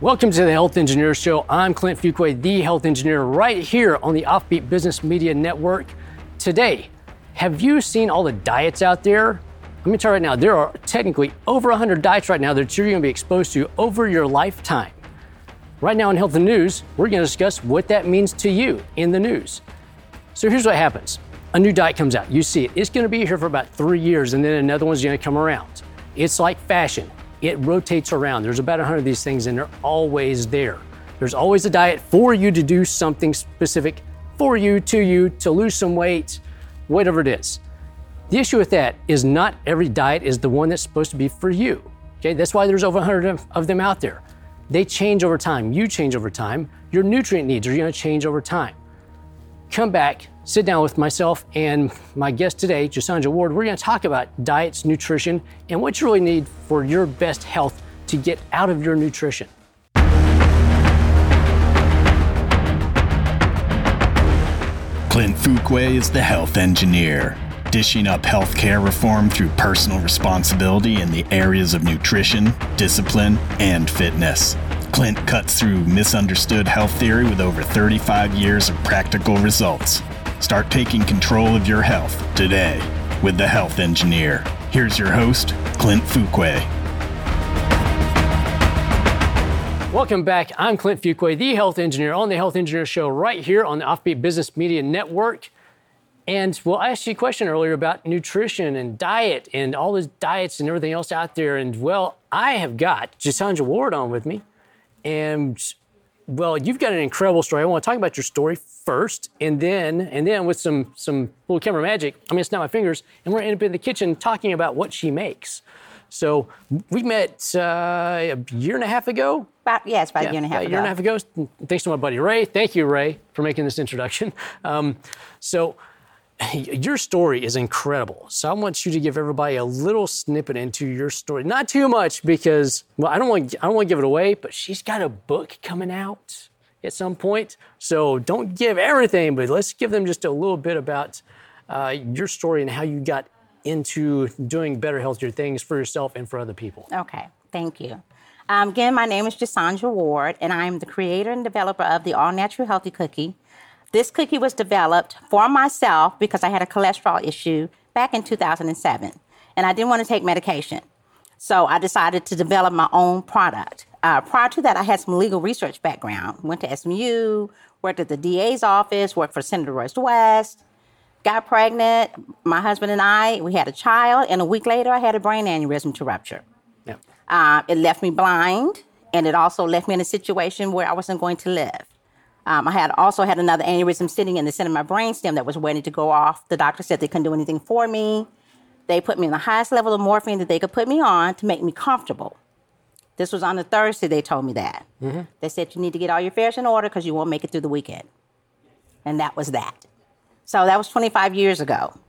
Welcome to the Health Engineer Show. I'm Clint Fuquay, the health engineer, right here on the Offbeat Business Media Network. Today, have you seen all the diets out there? Let me tell you right now, there are technically over 100 diets right now that you're going to be exposed to over your lifetime. Right now in Health and News, we're going to discuss what that means to you in the news. So here's what happens a new diet comes out, you see it. It's going to be here for about three years, and then another one's going to come around. It's like fashion, it rotates around. There's about 100 of these things, and they're always there. There's always a diet for you to do something specific for you, to you, to lose some weight, whatever it is. The issue with that is not every diet is the one that's supposed to be for you. Okay, that's why there's over 100 of them out there. They change over time. You change over time. Your nutrient needs are going to change over time. Come back, sit down with myself and my guest today, Jasanja Ward. We're going to talk about diets, nutrition, and what you really need for your best health to get out of your nutrition. Clint Fuquay is the health engineer, dishing up healthcare reform through personal responsibility in the areas of nutrition, discipline, and fitness. Clint cuts through misunderstood health theory with over 35 years of practical results. Start taking control of your health today with the Health Engineer. Here's your host, Clint Fuquay. Welcome back. I'm Clint Fuquay, the Health Engineer on the Health Engineer Show right here on the Offbeat Business Media Network. And well, I asked you a question earlier about nutrition and diet and all those diets and everything else out there. And well, I have got Jasanja Ward on with me. And well, you've got an incredible story. I want to talk about your story first, and then and then with some some little camera magic, I'm gonna snap my fingers, and we're gonna end up in the kitchen talking about what she makes. So we met uh, a year and a half ago. About, yeah, it's about yeah, a year and a half ago. a ago. year and a half ago. Thanks to my buddy Ray. Thank you, Ray, for making this introduction. Um, so your story is incredible. So I want you to give everybody a little snippet into your story. Not too much because well, I don't want I don't want to give it away, but she's got a book coming out at some point. So don't give everything, but let's give them just a little bit about uh, your story and how you got into doing better, healthier things for yourself and for other people. Okay, thank you. Um, again, my name is Jasanja Ward, and I'm the creator and developer of the All Natural Healthy Cookie this cookie was developed for myself because I had a cholesterol issue back in 2007, and I didn't want to take medication. So I decided to develop my own product. Uh, prior to that, I had some legal research background. Went to SMU, worked at the DA's office, worked for Senator Royce West, got pregnant. My husband and I, we had a child, and a week later, I had a brain aneurysm to rupture. Yep. Uh, it left me blind, and it also left me in a situation where I wasn't going to live. Um, I had also had another aneurysm sitting in the center of my brainstem that was waiting to go off. The doctor said they couldn't do anything for me. They put me on the highest level of morphine that they could put me on to make me comfortable. This was on a Thursday, they told me that. Mm-hmm. They said, You need to get all your affairs in order because you won't make it through the weekend. And that was that. So that was 25 years ago.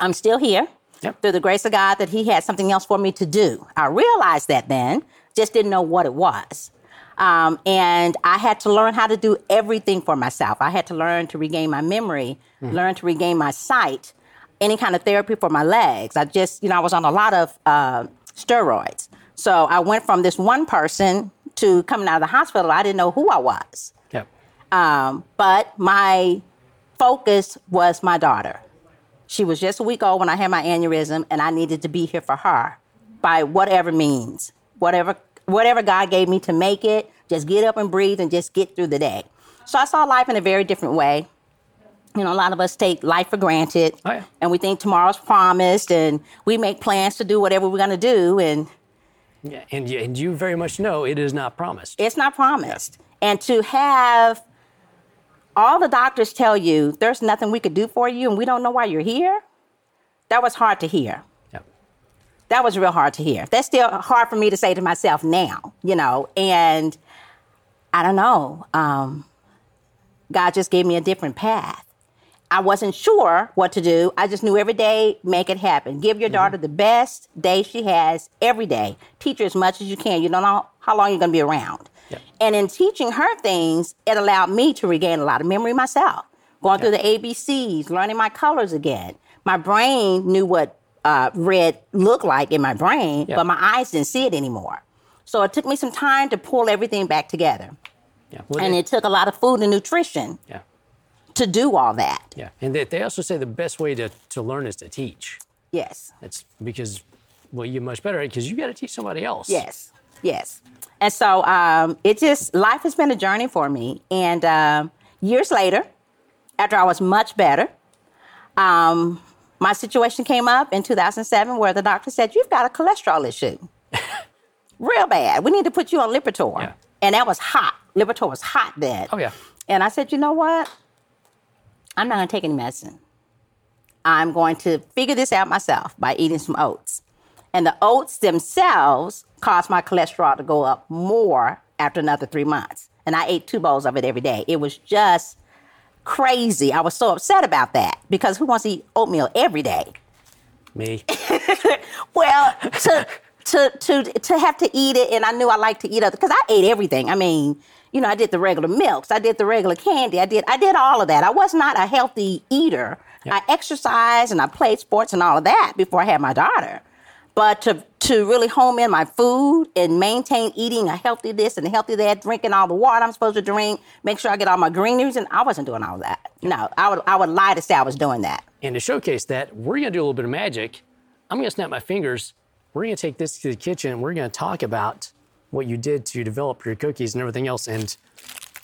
I'm still here yep. through the grace of God that He had something else for me to do. I realized that then, just didn't know what it was. Um, and I had to learn how to do everything for myself. I had to learn to regain my memory, mm. learn to regain my sight, any kind of therapy for my legs. I just, you know, I was on a lot of uh, steroids. So I went from this one person to coming out of the hospital. I didn't know who I was. Yep. Um, but my focus was my daughter. She was just a week old when I had my aneurysm, and I needed to be here for her by whatever means, whatever whatever God gave me to make it, just get up and breathe and just get through the day. So I saw life in a very different way. You know, a lot of us take life for granted oh, yeah. and we think tomorrow's promised and we make plans to do whatever we're going to do. And yeah, and, you, and you very much know it is not promised. It's not promised. Yeah. And to have all the doctors tell you there's nothing we could do for you and we don't know why you're here, that was hard to hear that was real hard to hear. That's still hard for me to say to myself now, you know. And I don't know. Um, God just gave me a different path. I wasn't sure what to do. I just knew every day, make it happen. Give your mm-hmm. daughter the best day she has every day. Teach her as much as you can. You don't know how long you're going to be around. Yep. And in teaching her things, it allowed me to regain a lot of memory myself. Going yep. through the ABCs, learning my colors again. My brain knew what uh, red looked like in my brain, but my eyes didn't see it anymore. So it took me some time to pull everything back together. Yeah. Well, And it took a lot of food and nutrition yeah. to do all that. Yeah. And they, they also say the best way to, to learn is to teach. Yes. That's because, well, you're much better because you got to teach somebody else. Yes, yes. And so um, it just, life has been a journey for me. And um, years later, after I was much better, um, my situation came up in 2007 where the doctor said, You've got a cholesterol issue. Real bad. We need to put you on Lipitor. Yeah. And that was hot. Lipitor was hot then. Oh, yeah. And I said, You know what? I'm not going to take any medicine. I'm going to figure this out myself by eating some oats. And the oats themselves caused my cholesterol to go up more after another three months. And I ate two bowls of it every day. It was just crazy. I was so upset about that because who wants to eat oatmeal every day? Me. Well, to to to to have to eat it, and I knew I liked to eat other because I ate everything. I mean, you know, I did the regular milks, I did the regular candy, I did I did all of that. I was not a healthy eater. Yeah. I exercised and I played sports and all of that before I had my daughter. But to to really home in my food and maintain eating a healthy this and a healthy that, drinking all the water I'm supposed to drink, make sure I get all my greenies, and I wasn't doing all that. No, I would I would lie to say I was doing that. And to showcase that, we're going to do a little bit of magic. I'm going to snap my fingers. We're going to take this to the kitchen. We're going to talk about what you did to develop your cookies and everything else. And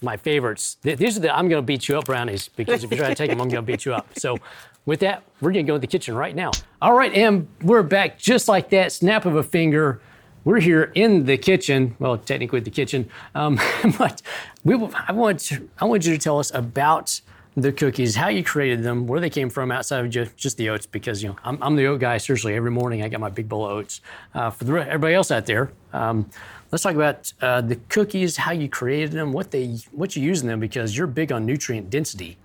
my favorites. These are the I'm going to beat you up brownies because if you try to take them, I'm going to beat you up. So, with that, we're going to go in the kitchen right now. All right, and we're back just like that, snap of a finger. We're here in the kitchen. Well, technically the kitchen, um, but we. I want I want you to tell us about the cookies, how you created them, where they came from outside of just, just the oats. Because you know, I'm, I'm the oat guy. Seriously, every morning I got my big bowl of oats. Uh, for the, everybody else out there, um, let's talk about uh, the cookies, how you created them, what they, what you use in them. Because you're big on nutrient density,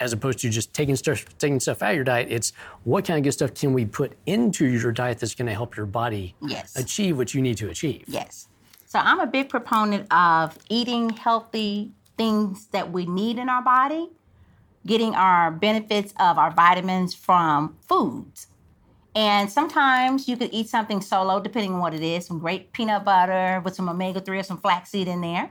as opposed to just taking stuff, taking stuff out of your diet. It's what kind of good stuff can we put into your diet that's going to help your body Yes. achieve what you need to achieve. Yes. So I'm a big proponent of eating healthy things that we need in our body, getting our benefits of our vitamins from foods. And sometimes you could eat something solo, depending on what it is, some great peanut butter with some omega 3 or some flaxseed in there.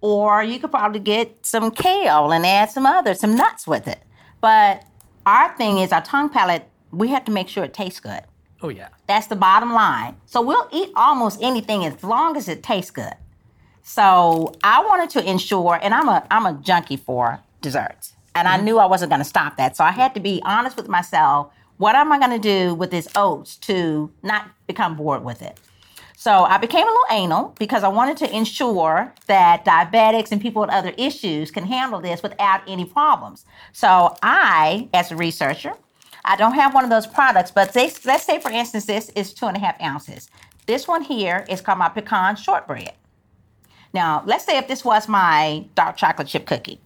Or you could probably get some kale and add some other, some nuts with it. But our thing is our tongue palate, we have to make sure it tastes good. Oh yeah. That's the bottom line. So we'll eat almost anything as long as it tastes good. So I wanted to ensure, and I'm a I'm a junkie for desserts, and I mm-hmm. knew I wasn't going to stop that. So I had to be honest with myself. What am I going to do with this oats to not become bored with it? So I became a little anal because I wanted to ensure that diabetics and people with other issues can handle this without any problems. So I, as a researcher, I don't have one of those products, but they, let's say, for instance, this is two and a half ounces. This one here is called my pecan shortbread. Now, let's say if this was my dark chocolate chip cookie.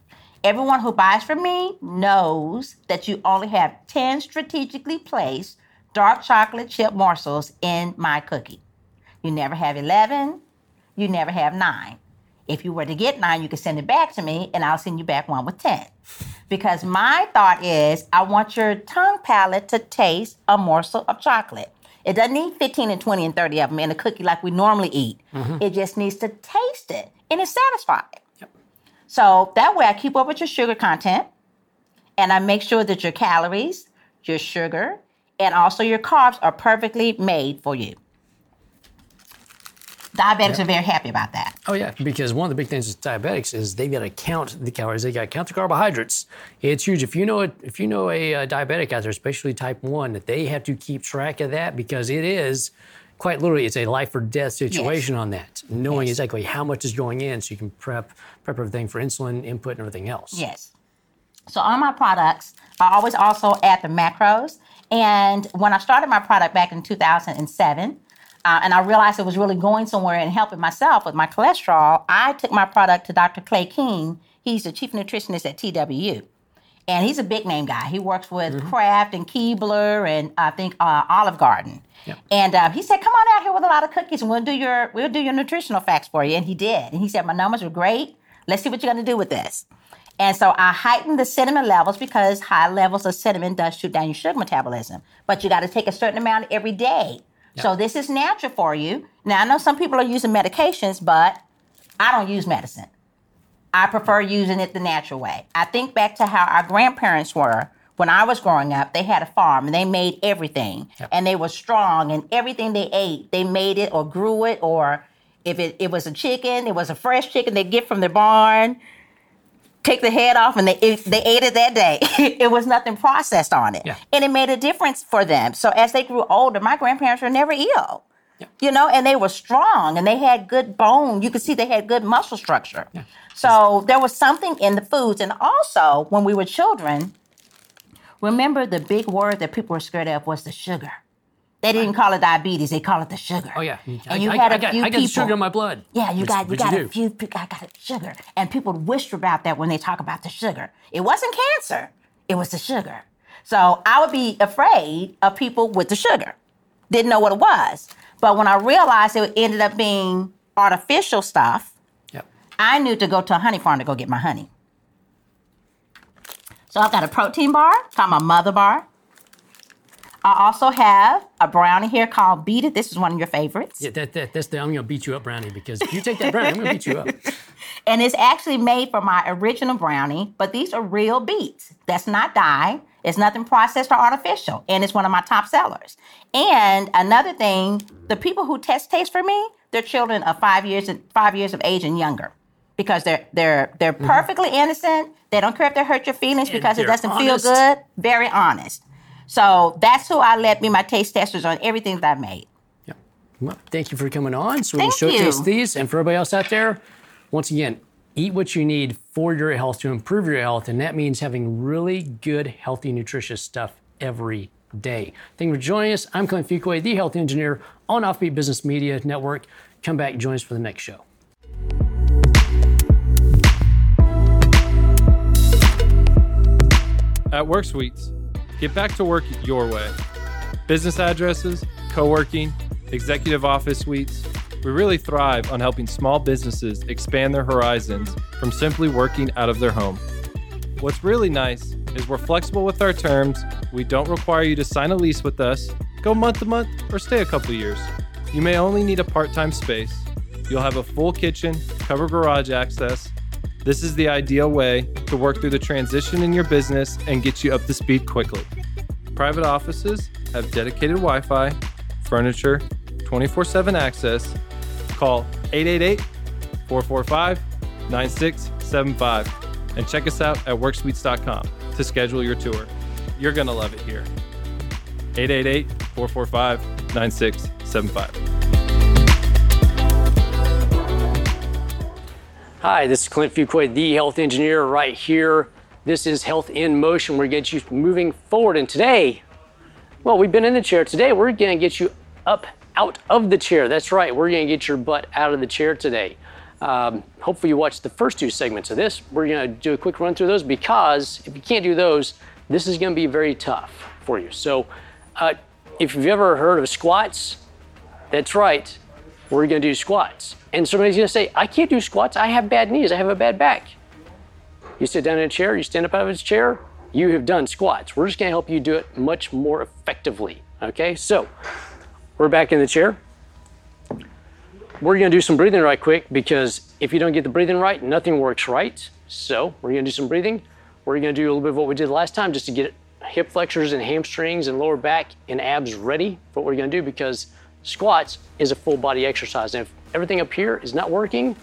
Everyone who buys from me knows that you only have 10 strategically placed dark chocolate chip morsels in my cookie. You never have 11, you never have nine. If you were to get nine, you can send it back to me and I'll send you back one with 10. Because my thought is, I want your tongue palate to taste a morsel of chocolate. It doesn't need 15 and 20 and 30 of them in a cookie like we normally eat. Mm-hmm. It just needs to taste it and it's satisfied. So that way I keep up with your sugar content and I make sure that your calories, your sugar, and also your carbs are perfectly made for you. Diabetics are very happy about that. Oh yeah, because one of the big things with diabetics is they've got to count the calories. They got to count the carbohydrates. It's huge. If you know it, if you know a, uh diabetic out there, especially type one, that they have to keep track of that because it is quite literally it's a life or death situation on that. Knowing Yes. exactly how much is going in, so you can prep prep everything for insulin input and everything else. Yes. So on my products, I always also add the macros. And when I started my product back in 2007, uh, and I realized it was really going somewhere and helping myself with my cholesterol, I took my product to Dr. Clay King. He's the chief nutritionist at TWU. And he's a big name guy. He works with Kraft and Keebler and I think uh, Olive Garden. And uh, he said, "Come on out here with a lot of cookies, and we'll do your we'll do your nutritional facts for you." And he did. And he said, "My numbers were great. Let's see what you're going to do with this." And so I heightened the cinnamon levels because high levels of cinnamon does shoot down your sugar metabolism. But you got to take a certain amount every day So this is natural for you. Now I know some people are using medications, but I don't use medicine. I prefer using it the natural way. I think back to how our grandparents were when I was growing up. They had a farm and they made everything, Yep. and they were strong. And everything they ate, they made it or grew it, or if it, it was a chicken, it was a fresh chicken they get from the barn. Take the head off, and they it, they ate it that day. it was nothing processed on it, Yeah. and it made a difference for them. So as they grew older, my grandparents were never ill you know, and they were strong and they had good bone. You could see they had good muscle structure. So there was something in the foods. And also, when we were children, remember the big word that people were scared of was the sugar. They didn't call it diabetes; they call it the sugar. Oh yeah. and you I, had I a got, few I got people. sugar in my blood. Yeah, you Which- got you got do. a few. I got sugar, and people would whisper about that when they talk about the sugar. It wasn't cancer; it was the sugar. So I would be afraid of people with the sugar. Didn't know what it was, but when I realized it ended up being artificial stuff, Yep. I knew to go to a honey farm to go get my honey. So I've got a protein bar called my mother bar. I also have a brownie here called Beat It. This is one of your favorites. Yeah, that, that, that's the I'm gonna beat you up brownie because if you take that brownie, I'm gonna beat you up. And it's actually made from my original brownie, but these are real beets. That's not dye. It's nothing processed or artificial. And it's one of my top sellers. And another thing, the people who test taste for me, they're children of five years and five years of age and younger. Because they're they're they're mm-hmm. perfectly innocent. They don't care if they hurt your feelings because it doesn't feel good. Very honest. So that's who I let be my taste testers on everything that I made. Yep. Well, thank you for coming on. So we'll showcase you. these. And for everybody else out there, once again, eat what you need for your health to improve your health. And that means having really good, healthy, nutritious stuff every day. Thank you for joining us. I'm Clint Fuquay, the health engineer on Offbeat Business Media Network. Come back and join us for the next show. At Work Suites, get back to work your way. Business addresses, co working, executive office suites. We really thrive on helping small businesses expand their horizons from simply working out of their home. What's really nice is we're flexible with our terms. We don't require you to sign a lease with us, go month to month, or stay a couple years. You may only need a part time space. You'll have a full kitchen, covered garage access, this is the ideal way to work through the transition in your business and get you up to speed quickly. Private offices have dedicated Wi Fi, furniture, 24 7 access. Call 888 445 9675 and check us out at worksuites.com to schedule your tour. You're going to love it here. 888 445 9675. Hi, this is Clint Fuquay, the health engineer, right here. This is Health in Motion. We're going to get you moving forward. And today, well, we've been in the chair. Today, we're going to get you up out of the chair. That's right. We're to get your butt out of the chair today. Um, hopefully, you watched the first two segments of this. We're to do a quick run through those because if you can't do those, this is to be very tough for you. So, uh, if you've ever heard of squats, that's right. We're to do squats. And somebody's to say, I can't do squats. I have bad knees. I have a bad back. You sit down in a chair, you stand up out of a chair, you have done squats. We're just to help you do it much more effectively. Okay, so we're back in the chair. We're going to do some breathing right quick because if you don't get the breathing right, nothing works right. So we're going to do some breathing. We're going to do a little bit of what we did last time just to get hip flexors and hamstrings and lower back and abs ready for what we're going to do because squats is a full body exercise. And if everything up here is not working,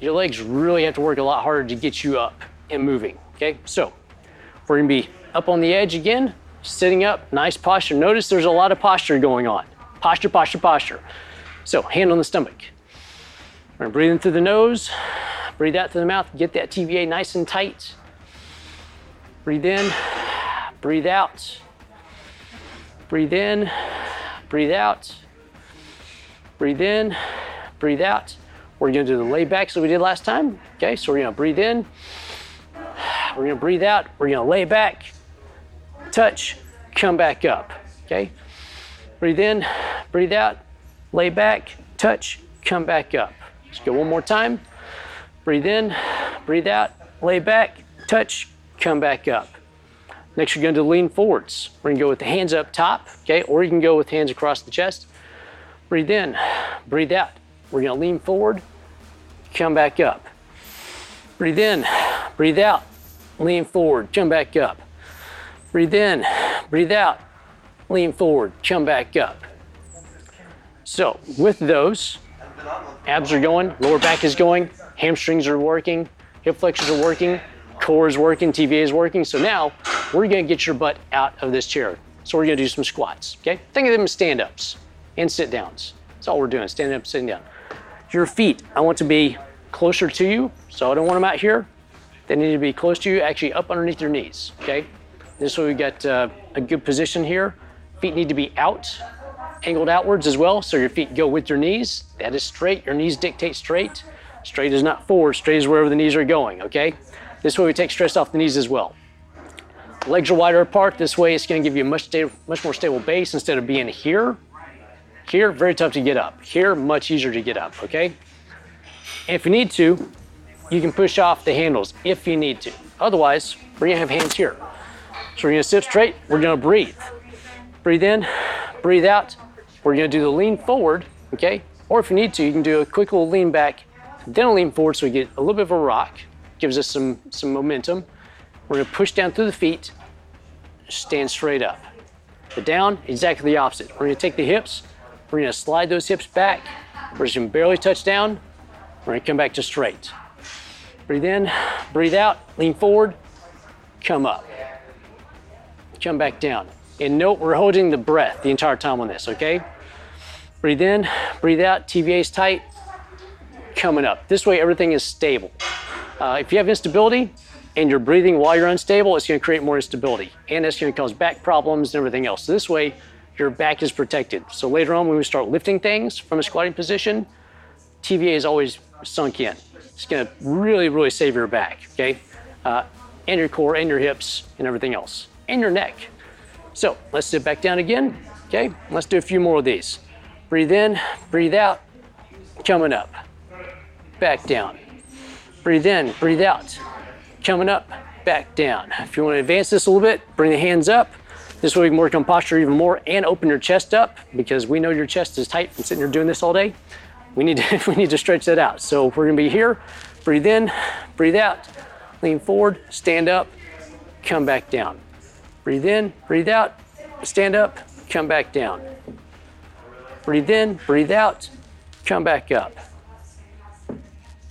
your legs really have to work a lot harder to get you up and moving. Okay, so we're gonna be up on the edge again, sitting up, nice posture. Notice there's a lot of posture going on. Posture, posture, posture. So, hand on the stomach. We're gonna breathe in through the nose, breathe out through the mouth, get that TVA nice and tight. Breathe in, breathe out. Breathe in, breathe out. Breathe in, breathe out. We're gonna do the lay backs that we did last time. Okay, so we're gonna breathe in, we're gonna breathe out, we're gonna lay back, touch, come back up. Okay, breathe in, breathe out, lay back, touch, come back up. Let's go one more time. Breathe in, breathe out, lay back, touch, come back up. Next, you're going to lean forwards. We're going to go with the hands up top, okay, or you can go with hands across the chest. Breathe in, breathe out. We're gonna lean forward, come back up. Breathe in, breathe out, lean forward, come back up. Breathe in, breathe out, lean forward, come back up. So, with those, abs are going, lower back is going, hamstrings are working, hip flexors are working, core is working, TVA is working. So now we're gonna get your butt out of this chair. So we're gonna do some squats, okay? Think of them as stand ups and sit downs. That's all we're doing, standing up, sitting down. Your feet, I want to be closer to you, so I don't want them out here. They need to be close to you, actually up underneath your knees, okay? This way we got uh, a good position here. Feet need to be out, angled outwards as well, so your feet go with your knees. That is straight, your knees dictate straight. Straight is not forward, straight is wherever the knees are going, okay? This way we take stress off the knees as well. Legs are wider apart. This way it's gonna give you a much, sta- much more stable base instead of being here. Here, very tough to get up. Here, much easier to get up, okay? And if you need to, you can push off the handles if you need to. Otherwise, we're gonna have hands here. So we're gonna sit straight, we're gonna breathe. Breathe in, breathe out. We're gonna do the lean forward, okay? Or if you need to, you can do a quick little lean back, then a lean forward so we get a little bit of a rock, gives us some, some momentum. We're gonna push down through the feet, stand straight up. The down, exactly the opposite. We're gonna take the hips, we're gonna slide those hips back. We're just gonna barely touch down. We're gonna come back to straight. Breathe in, breathe out, lean forward, come up. Come back down. And note we're holding the breath the entire time on this, okay? Breathe in, breathe out, TVA is tight, coming up. This way everything is stable. Uh, if you have instability and you're breathing while you're unstable, it's gonna create more instability and it's gonna cause back problems and everything else. So this way, your back is protected. So later on, when we start lifting things from a squatting position, TVA is always sunk in. It's gonna really, really save your back, okay? Uh, and your core and your hips and everything else, and your neck. So let's sit back down again, okay? Let's do a few more of these. Breathe in, breathe out, coming up, back down. Breathe in, breathe out, coming up, back down. If you want to advance this a little bit, bring the hands up. This way we can work on posture even more and open your chest up because we know your chest is tight from sitting here doing this all day. We need to, we need to stretch that out. So we're gonna be here, breathe in, breathe out, lean forward, stand up, come back down. Breathe in, breathe out, stand up, come back down. Breathe in, breathe out, come back up.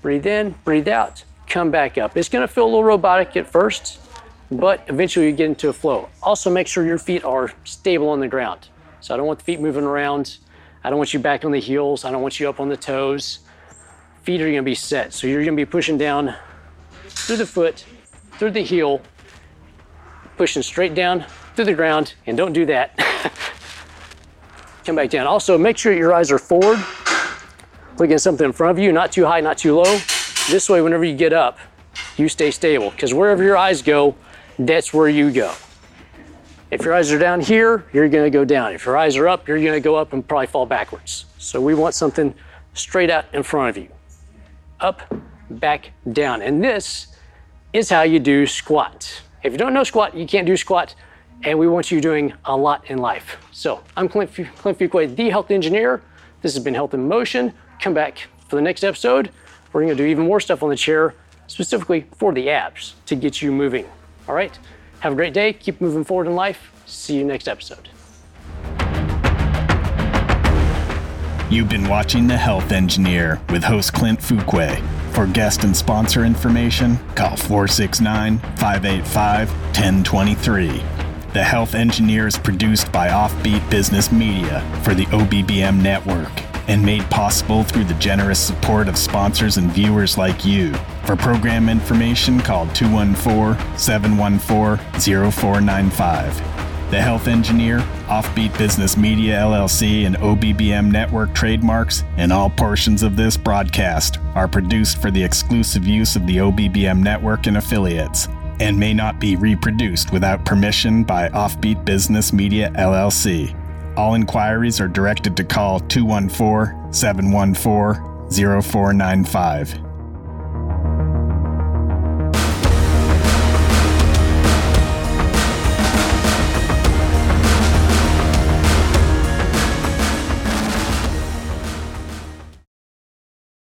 Breathe in, breathe out, come back up. It's gonna feel a little robotic at first, but eventually you get into a flow. Also make sure your feet are stable on the ground. So I don't want the feet moving around. I don't want you back on the heels. I don't want you up on the toes. Feet are gonna be set. So you're gonna be pushing down through the foot, through the heel, pushing straight down through the ground, and don't do that. Come back down. Also, make sure your eyes are forward, looking at something in front of you, not too high, not too low. This way, whenever you get up, you stay stable, because wherever your eyes go, that's where you go. If your eyes are down here, you're gonna go down. If your eyes are up, you're gonna go up and probably fall backwards. So we want something straight out in front of you. Up, back, down. And this is how you do squat. If you don't know squat, you can't do squat, and we want you doing a lot in life. So I'm Clint, Fu- Clint Fuquay, the health engineer. This has been Health in Motion. Come back for the next episode. We're gonna do even more stuff on the chair, specifically for the abs to get you moving. All right, have a great day. Keep moving forward in life. See you next episode. You've been watching The Health Engineer with host Clint Fuquay. For guest and sponsor information, call 469 585 1023. The Health Engineer is produced by Offbeat Business Media for the OBBM network and made possible through the generous support of sponsors and viewers like you. For program information, call 214 714 0495. The Health Engineer, Offbeat Business Media LLC, and OBBM Network trademarks and all portions of this broadcast are produced for the exclusive use of the OBBM Network and affiliates and may not be reproduced without permission by Offbeat Business Media LLC. All inquiries are directed to call 214 714 0495.